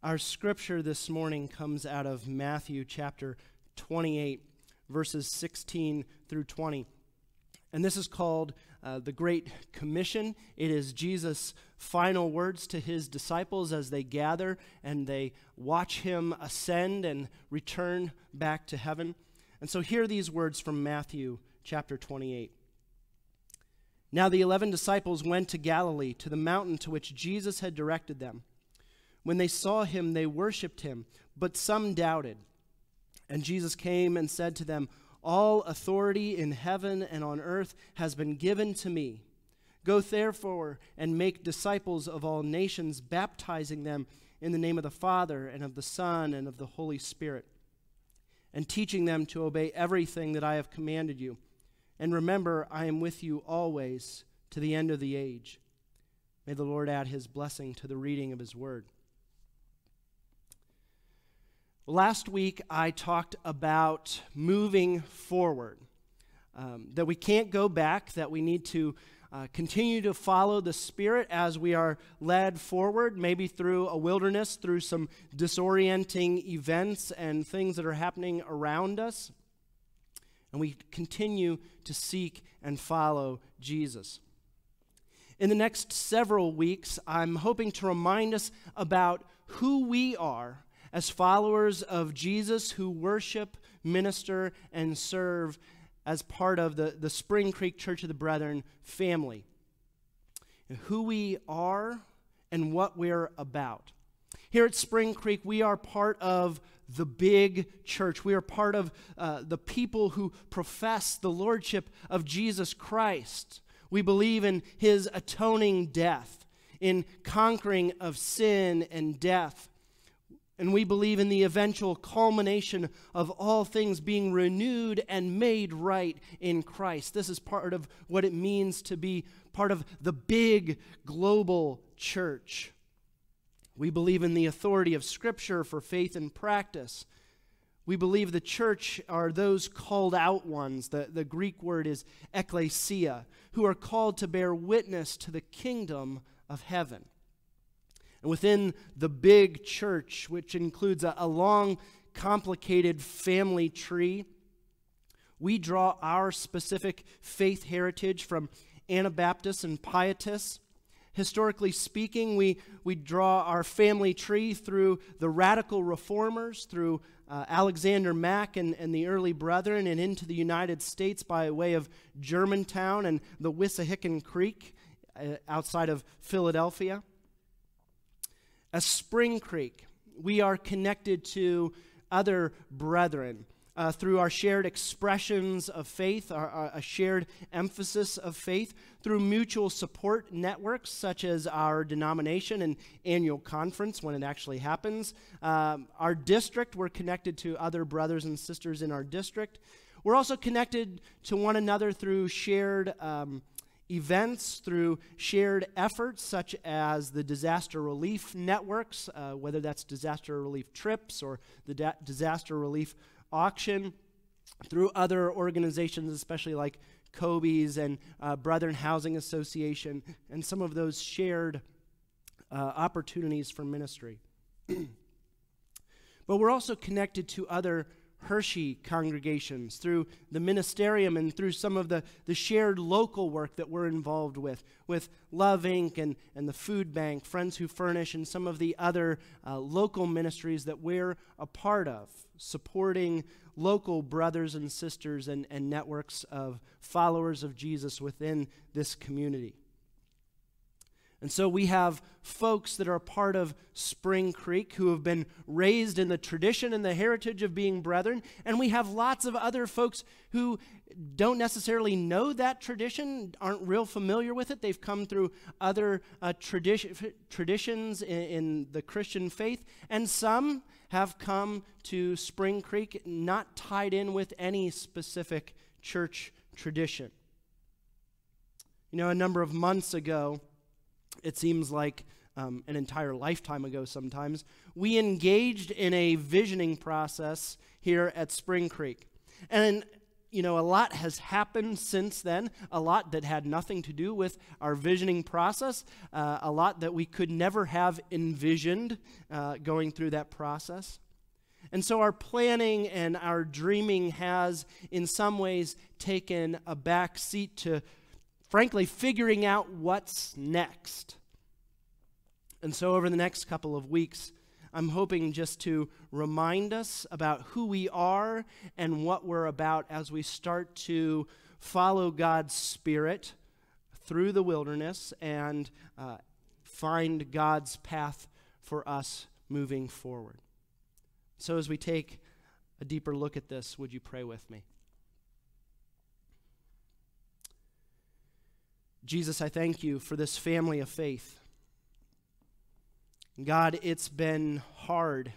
Our scripture this morning comes out of Matthew chapter 28, verses 16 through 20. And this is called uh, the Great Commission. It is Jesus' final words to his disciples as they gather and they watch him ascend and return back to heaven. And so, hear these words from Matthew chapter 28. Now, the eleven disciples went to Galilee, to the mountain to which Jesus had directed them. When they saw him, they worshiped him, but some doubted. And Jesus came and said to them, All authority in heaven and on earth has been given to me. Go therefore and make disciples of all nations, baptizing them in the name of the Father and of the Son and of the Holy Spirit, and teaching them to obey everything that I have commanded you. And remember, I am with you always to the end of the age. May the Lord add his blessing to the reading of his word. Last week, I talked about moving forward, um, that we can't go back, that we need to uh, continue to follow the Spirit as we are led forward, maybe through a wilderness, through some disorienting events and things that are happening around us. And we continue to seek and follow Jesus. In the next several weeks, I'm hoping to remind us about who we are as followers of Jesus who worship, minister, and serve as part of the, the Spring Creek Church of the Brethren family. Who we are and what we're about. Here at Spring Creek, we are part of the big church. We are part of uh, the people who profess the lordship of Jesus Christ. We believe in his atoning death, in conquering of sin and death, and we believe in the eventual culmination of all things being renewed and made right in Christ. This is part of what it means to be part of the big global church. We believe in the authority of Scripture for faith and practice. We believe the church are those called out ones. The, the Greek word is ekklesia, who are called to bear witness to the kingdom of heaven. And within the big church, which includes a, a long, complicated family tree, we draw our specific faith heritage from Anabaptists and Pietists. Historically speaking, we, we draw our family tree through the radical reformers, through uh, Alexander Mack and, and the early brethren, and into the United States by way of Germantown and the Wissahickon Creek uh, outside of Philadelphia. As Spring Creek, we are connected to other brethren. Uh, through our shared expressions of faith, our, our, a shared emphasis of faith, through mutual support networks such as our denomination and annual conference when it actually happens. Um, our district, we're connected to other brothers and sisters in our district. We're also connected to one another through shared. Um, events through shared efforts such as the disaster relief networks, uh, whether that's disaster relief trips or the da- disaster relief auction, through other organizations, especially like COBYS and uh, Brethren Housing Association, and some of those shared uh, opportunities for ministry. but we're also connected to other Hershey congregations, through the ministerium, and through some of the, the shared local work that we're involved with, with Love Inc. and, and the Food Bank, Friends Who Furnish, and some of the other uh, local ministries that we're a part of, supporting local brothers and sisters and, and networks of followers of Jesus within this community. And so we have folks that are a part of Spring Creek who have been raised in the tradition and the heritage of being brethren. And we have lots of other folks who don't necessarily know that tradition, aren't real familiar with it. They've come through other uh, tradi- traditions in, in the Christian faith. And some have come to Spring Creek not tied in with any specific church tradition. You know, a number of months ago, it seems like um, an entire lifetime ago sometimes, we engaged in a visioning process here at Spring Creek. And you know, a lot has happened since then, a lot that had nothing to do with our visioning process, uh, a lot that we could never have envisioned uh, going through that process. And so our planning and our dreaming has, in some ways, taken a back seat to, frankly, figuring out what's next. And so over the next couple of weeks, I'm hoping just to remind us about who we are and what we're about as we start to follow God's Spirit through the wilderness and uh, find God's path for us moving forward. So, as we take a deeper look at this, would you pray with me? Jesus, I thank you for this family of faith. God, it's been hard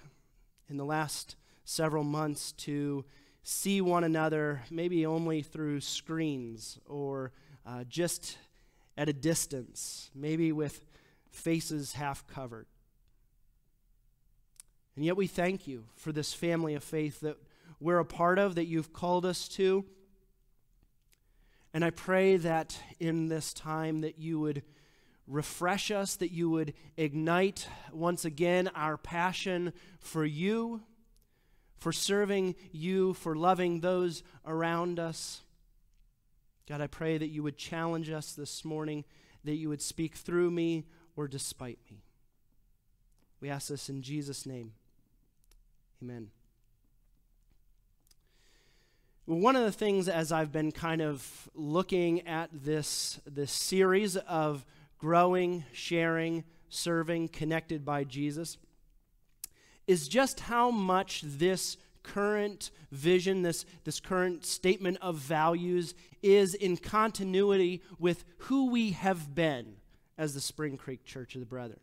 in the last several months to see one another, maybe only through screens or uh, just at a distance, maybe with faces half covered. And yet we thank you for this family of faith that we're a part of, that you've called us to. And I pray that in this time that you would refresh us, that you would ignite once again our passion for you, for serving you, for loving those around us. God, I pray that you would challenge us this morning, that you would speak through me or despite me. We ask this in Jesus' name. Amen. One of the things as I've been kind of looking at this, this series of growing, sharing, serving, connected by Jesus, is just how much this current vision, this, this current statement of values, is in continuity with who we have been as the Spring Creek Church of the Brethren.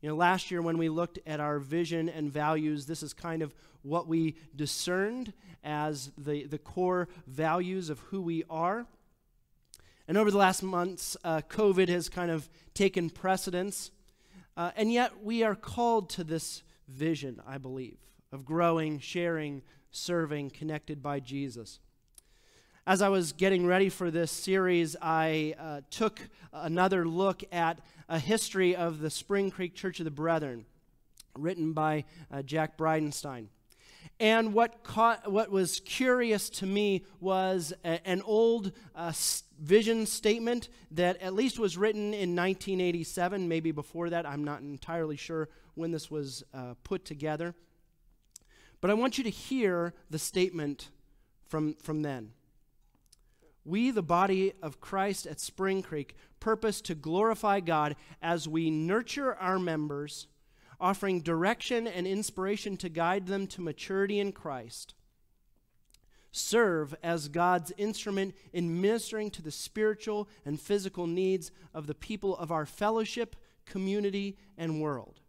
You know, last year when we looked at our vision and values, this is kind of what we discerned as the, the core values of who we are. And over the last months, uh, COVID has kind of taken precedence. Uh, and yet, we are called to this vision, I believe, of growing, sharing, serving, connected by Jesus. As I was getting ready for this series, I uh, took another look at a history of the Spring Creek Church of the Brethren, written by uh, Jack Bridenstine. And what, caught, what was curious to me was a, an old uh, vision statement that at least was written in 1987, maybe before that. I'm not entirely sure when this was uh, put together. But I want you to hear the statement from, from then. We, the body of Christ at Spring Creek, purpose to glorify God as we nurture our members offering direction and inspiration to guide them to maturity in Christ. Serve as God's instrument in ministering to the spiritual and physical needs of the people of our fellowship, community, and world.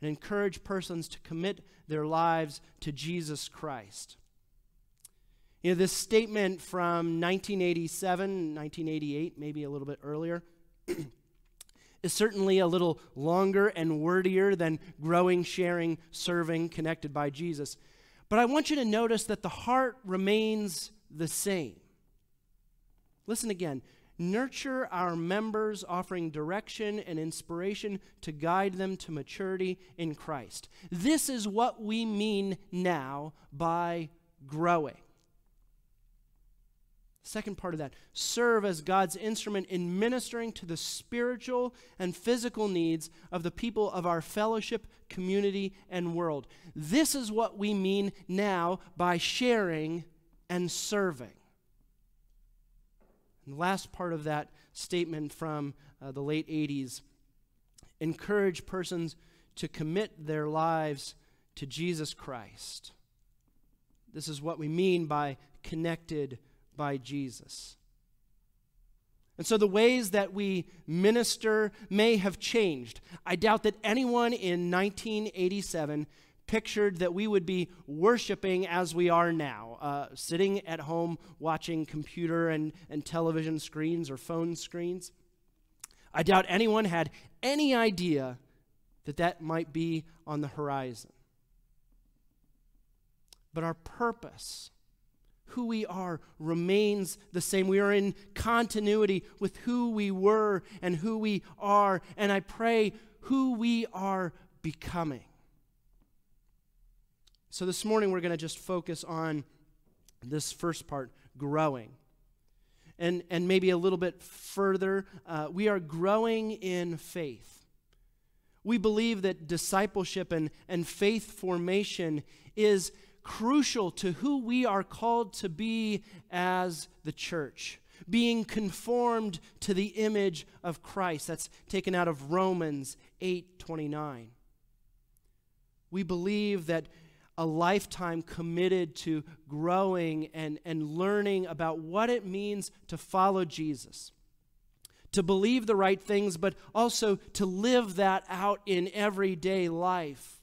And encourage persons to commit their lives to Jesus Christ. You know, this statement from 1987, 1988, maybe a little bit earlier. is certainly a little longer and wordier than growing, sharing, serving, connected by Jesus. But I want you to notice that the heart remains the same. Listen again. Nurture our members, offering direction and inspiration to guide them to maturity in Christ. This is what we mean now by growing. Second part of that serve as God's instrument in ministering to the spiritual and physical needs of the people of our fellowship, community, and world. This is what we mean now by sharing and serving. And the last part of that statement from uh, the late 80s encourage persons to commit their lives to Jesus Christ. This is what we mean by connected by Jesus. And so the ways that we minister may have changed. I doubt that anyone in 1987 pictured that we would be worshiping as we are now, uh, sitting at home watching computer and, and television screens or phone screens. I doubt anyone had any idea that that might be on the horizon. But our purpose who we are remains the same. We are in continuity with who we were and who we are. And I pray who we are becoming. So this morning we're going to just focus on this first part growing. And, and maybe a little bit further, uh, we are growing in faith. We believe that discipleship and, and faith formation is crucial to who we are called to be as the church, being conformed to the image of Christ. That's taken out of Romans 8:29. We believe that a lifetime committed to growing and, and learning about what it means to follow Jesus, to believe the right things, but also to live that out in everyday life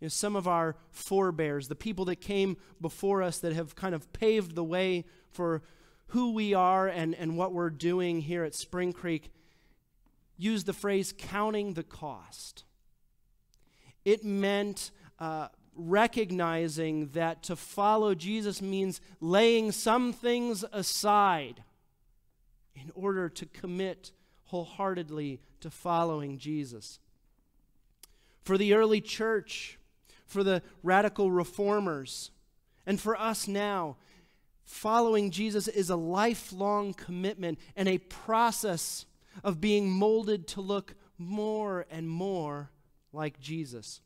you know, some of our forebears, the people that came before us that have kind of paved the way for who we are and, and what we're doing here at Spring Creek, used the phrase counting the cost. It meant uh, recognizing that to follow Jesus means laying some things aside in order to commit wholeheartedly to following Jesus. For the early church, for the radical reformers, and for us now. Following Jesus is a lifelong commitment and a process of being molded to look more and more like Jesus.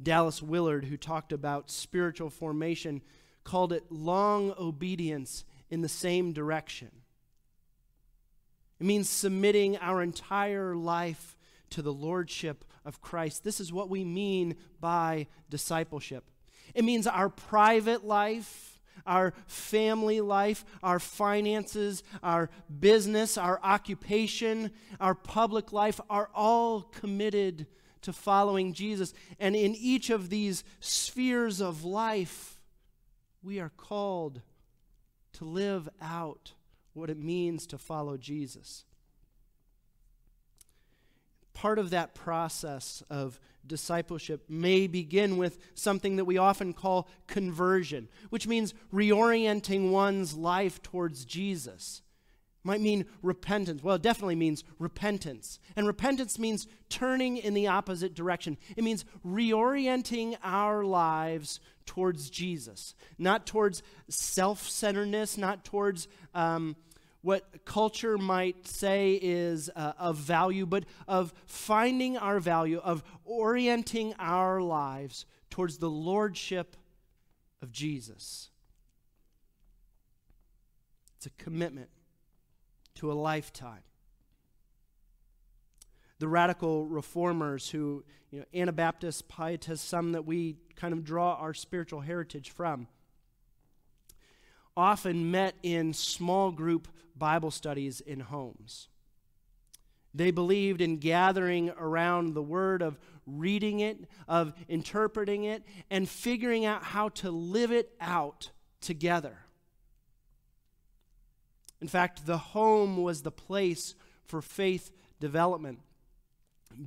Dallas Willard, who talked about spiritual formation, called it long obedience in the same direction. It means submitting our entire life to the lordship of Christ. This is what we mean by discipleship. It means our private life, our family life, our finances, our business, our occupation, our public life are all committed to following Jesus. And in each of these spheres of life, we are called to live out what it means to follow Jesus part of that process of discipleship may begin with something that we often call conversion, which means reorienting one's life towards Jesus. Might mean repentance. Well, it definitely means repentance. And repentance means turning in the opposite direction. It means reorienting our lives towards Jesus, not towards self centeredness, not towards um, what culture might say is uh, of value, but of finding our value, of orienting our lives towards the lordship of Jesus. It's a commitment to a lifetime. The radical reformers who, you know, Anabaptists, Pietists, some that we kind of draw our spiritual heritage from, often met in small group Bible studies in homes. They believed in gathering around the Word, of reading it, of interpreting it, and figuring out how to live it out together. In fact, the home was the place for faith development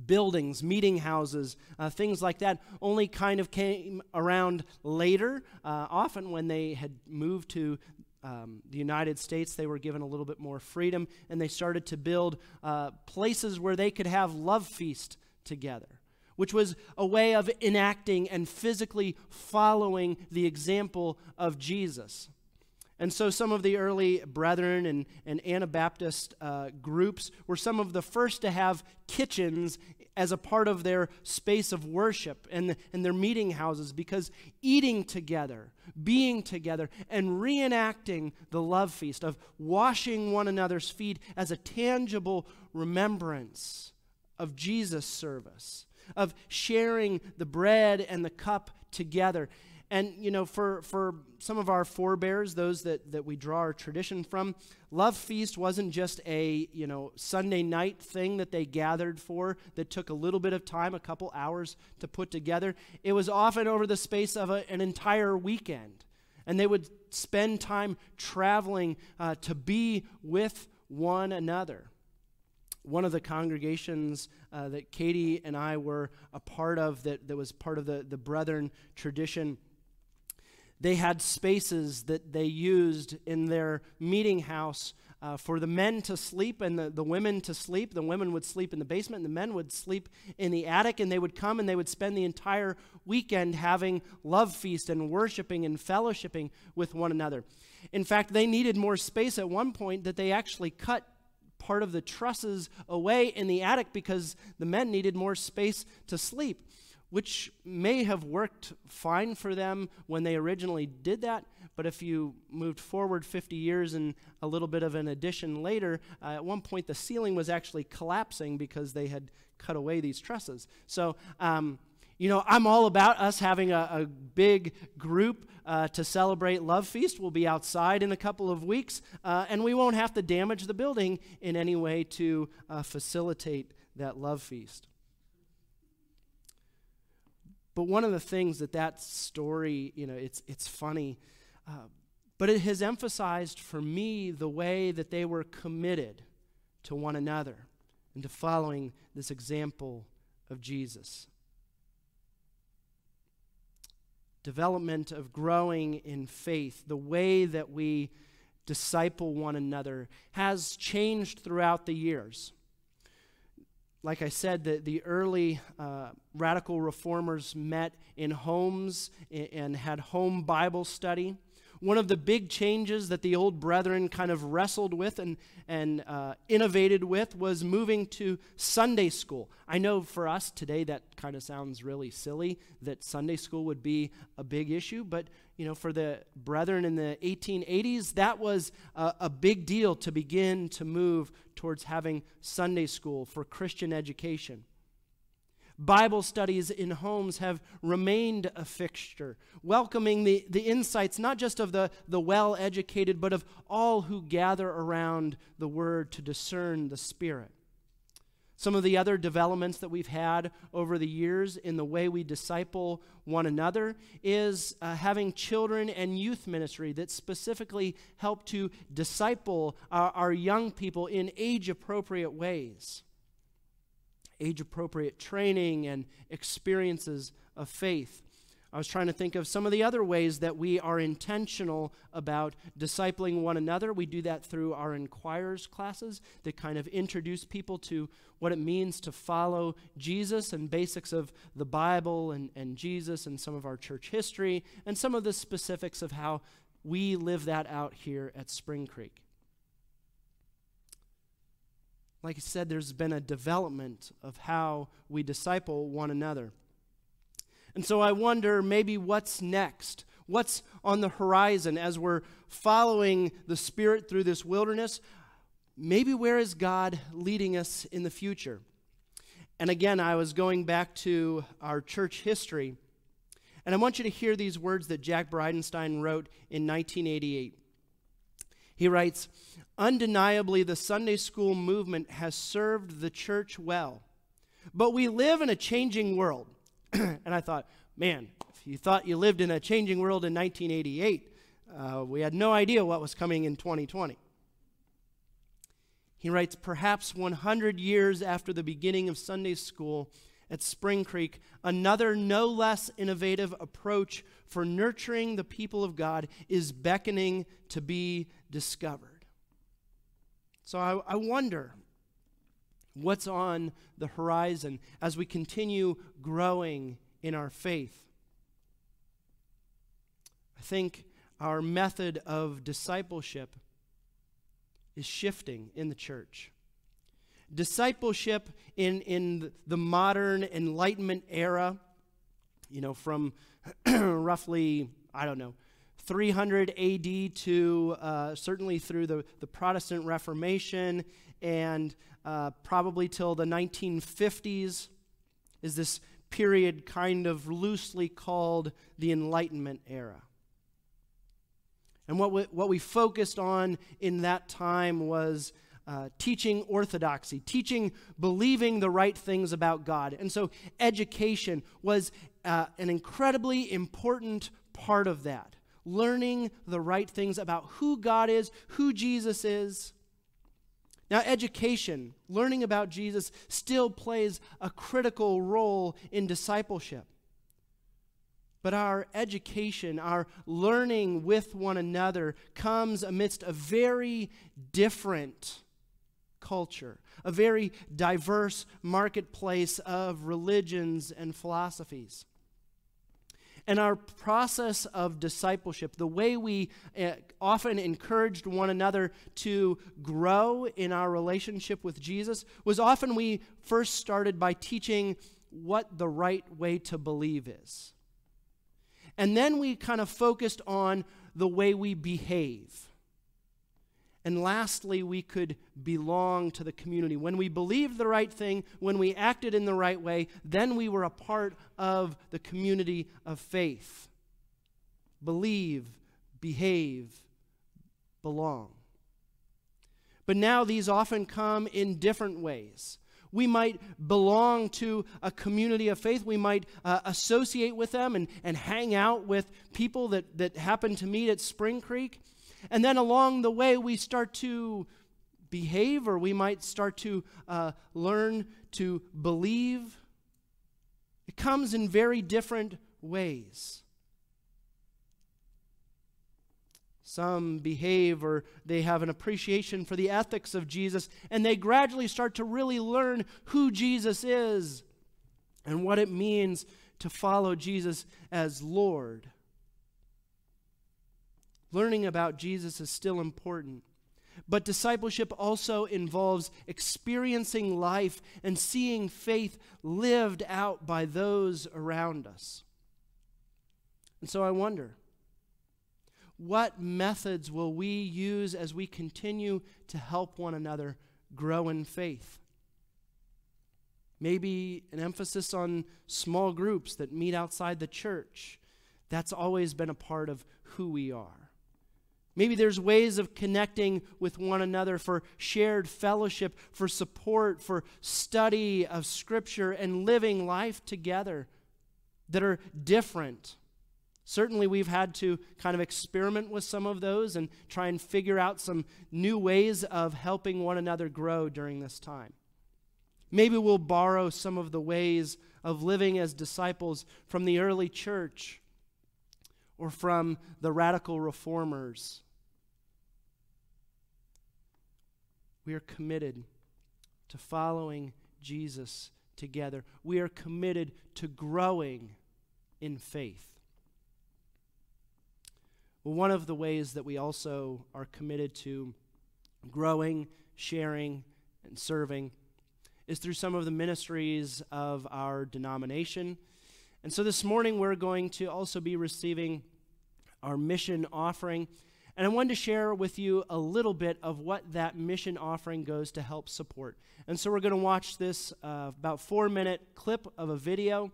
buildings, meeting houses, uh, things like that, only kind of came around later. Uh, often, when they had moved to um, the United States, they were given a little bit more freedom, and they started to build uh, places where they could have love feast together, which was a way of enacting and physically following the example of Jesus. And so, some of the early brethren and, and Anabaptist uh, groups were some of the first to have kitchens as a part of their space of worship and, and their meeting houses because eating together, being together, and reenacting the love feast of washing one another's feet as a tangible remembrance of Jesus' service, of sharing the bread and the cup together and, you know, for, for some of our forebears, those that, that we draw our tradition from, Love Feast wasn't just a, you know, Sunday night thing that they gathered for that took a little bit of time, a couple hours to put together. It was often over the space of a, an entire weekend. And they would spend time traveling uh, to be with one another. One of the congregations uh, that Katie and I were a part of, that, that was part of the, the Brethren tradition, They had spaces that they used in their meeting house uh, for the men to sleep and the, the women to sleep. The women would sleep in the basement, and the men would sleep in the attic, and they would come and they would spend the entire weekend having love feast and worshiping and fellowshipping with one another. In fact, they needed more space at one point that they actually cut part of the trusses away in the attic because the men needed more space to sleep, which may have worked fine for them when they originally did that. But if you moved forward 50 years and a little bit of an addition later, uh, at one point the ceiling was actually collapsing because they had cut away these trusses. So, um, you know, I'm all about us having a, a big group uh, to celebrate Love Feast. We'll be outside in a couple of weeks, uh, and we won't have to damage the building in any way to uh, facilitate that Love Feast. But one of the things that that story, you know, it's, it's funny uh, but it has emphasized for me the way that they were committed to one another and to following this example of Jesus. Development of growing in faith, the way that we disciple one another, has changed throughout the years like I said, the, the early uh, radical reformers met in homes and had home Bible study. One of the big changes that the old brethren kind of wrestled with and, and uh, innovated with was moving to Sunday school. I know for us today that kind of sounds really silly that Sunday school would be a big issue, but you know, for the brethren in the 1880s, that was a, a big deal to begin to move towards having Sunday school for Christian education. Bible studies in homes have remained a fixture, welcoming the, the insights not just of the, the well educated, but of all who gather around the Word to discern the Spirit. Some of the other developments that we've had over the years in the way we disciple one another is uh, having children and youth ministry that specifically help to disciple our, our young people in age appropriate ways age appropriate training and experiences of faith. I was trying to think of some of the other ways that we are intentional about discipling one another. We do that through our inquirers classes that kind of introduce people to what it means to follow Jesus and basics of the Bible and, and Jesus and some of our church history and some of the specifics of how we live that out here at Spring Creek like I said, there's been a development of how we disciple one another. And so I wonder maybe what's next? What's on the horizon as we're following the Spirit through this wilderness? Maybe where is God leading us in the future? And again, I was going back to our church history, and I want you to hear these words that Jack Bridenstine wrote in 1988. He writes, Undeniably, the Sunday school movement has served the church well. But we live in a changing world. and I thought, man, if you thought you lived in a changing world in 1988, uh, we had no idea what was coming in 2020. He writes, perhaps 100 years after the beginning of Sunday school at Spring Creek, another no less innovative approach for nurturing the people of God is beckoning to be discovered. So I, I wonder what's on the horizon as we continue growing in our faith. I think our method of discipleship is shifting in the church. Discipleship in, in the modern Enlightenment era, you know, from roughly, I don't know, 300 AD to uh, certainly through the, the Protestant Reformation and uh, probably till the 1950s is this period kind of loosely called the Enlightenment era. And what we, what we focused on in that time was uh, teaching orthodoxy, teaching believing the right things about God. And so education was uh, an incredibly important part of that learning the right things about who God is, who Jesus is. Now, education, learning about Jesus, still plays a critical role in discipleship. But our education, our learning with one another comes amidst a very different culture, a very diverse marketplace of religions and philosophies. And our process of discipleship, the way we uh, often encouraged one another to grow in our relationship with Jesus, was often we first started by teaching what the right way to believe is. And then we kind of focused on the way we behave. And lastly, we could belong to the community. When we believed the right thing, when we acted in the right way, then we were a part of the community of faith. Believe, behave, belong. But now these often come in different ways. We might belong to a community of faith. We might uh, associate with them and, and hang out with people that, that happen to meet at Spring Creek. And then along the way, we start to behave, or we might start to uh, learn to believe. It comes in very different ways. Some behave or they have an appreciation for the ethics of Jesus, and they gradually start to really learn who Jesus is and what it means to follow Jesus as Lord. Learning about Jesus is still important. But discipleship also involves experiencing life and seeing faith lived out by those around us. And so I wonder what methods will we use as we continue to help one another grow in faith? Maybe an emphasis on small groups that meet outside the church. That's always been a part of who we are. Maybe there's ways of connecting with one another for shared fellowship, for support, for study of Scripture, and living life together that are different. Certainly, we've had to kind of experiment with some of those and try and figure out some new ways of helping one another grow during this time. Maybe we'll borrow some of the ways of living as disciples from the early church or from the radical reformers. We are committed to following Jesus together. We are committed to growing in faith. Well, one of the ways that we also are committed to growing, sharing, and serving is through some of the ministries of our denomination. And so this morning we're going to also be receiving our mission offering. And I wanted to share with you a little bit of what that mission offering goes to help support. And so we're going to watch this uh, about four minute clip of a video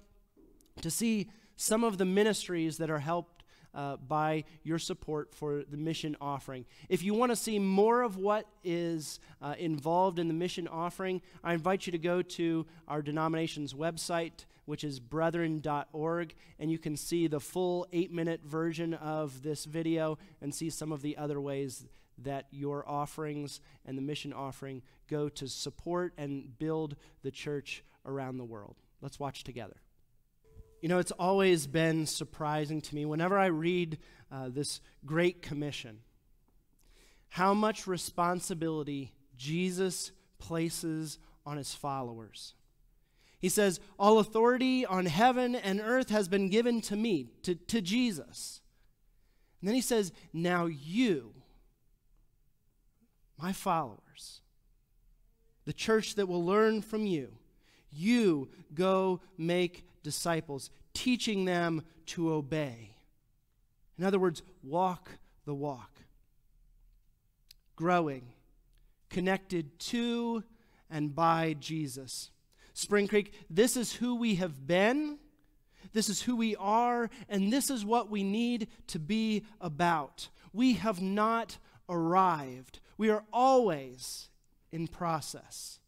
to see some of the ministries that are helped uh, by your support for the mission offering. If you want to see more of what is uh, involved in the mission offering, I invite you to go to our denomination's website which is brethren.org, and you can see the full eight minute version of this video and see some of the other ways that your offerings and the mission offering go to support and build the church around the world. Let's watch together. You know, it's always been surprising to me whenever I read uh, this Great Commission how much responsibility Jesus places on his followers. He says, All authority on heaven and earth has been given to me, to, to Jesus. And then he says, Now you, my followers, the church that will learn from you, you go make disciples, teaching them to obey. In other words, walk the walk. Growing, connected to and by Jesus. Spring Creek, this is who we have been, this is who we are, and this is what we need to be about. We have not arrived, we are always in process.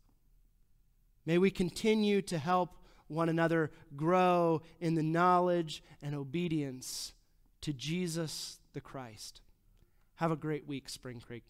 May we continue to help one another grow in the knowledge and obedience to Jesus the Christ. Have a great week, Spring Creek.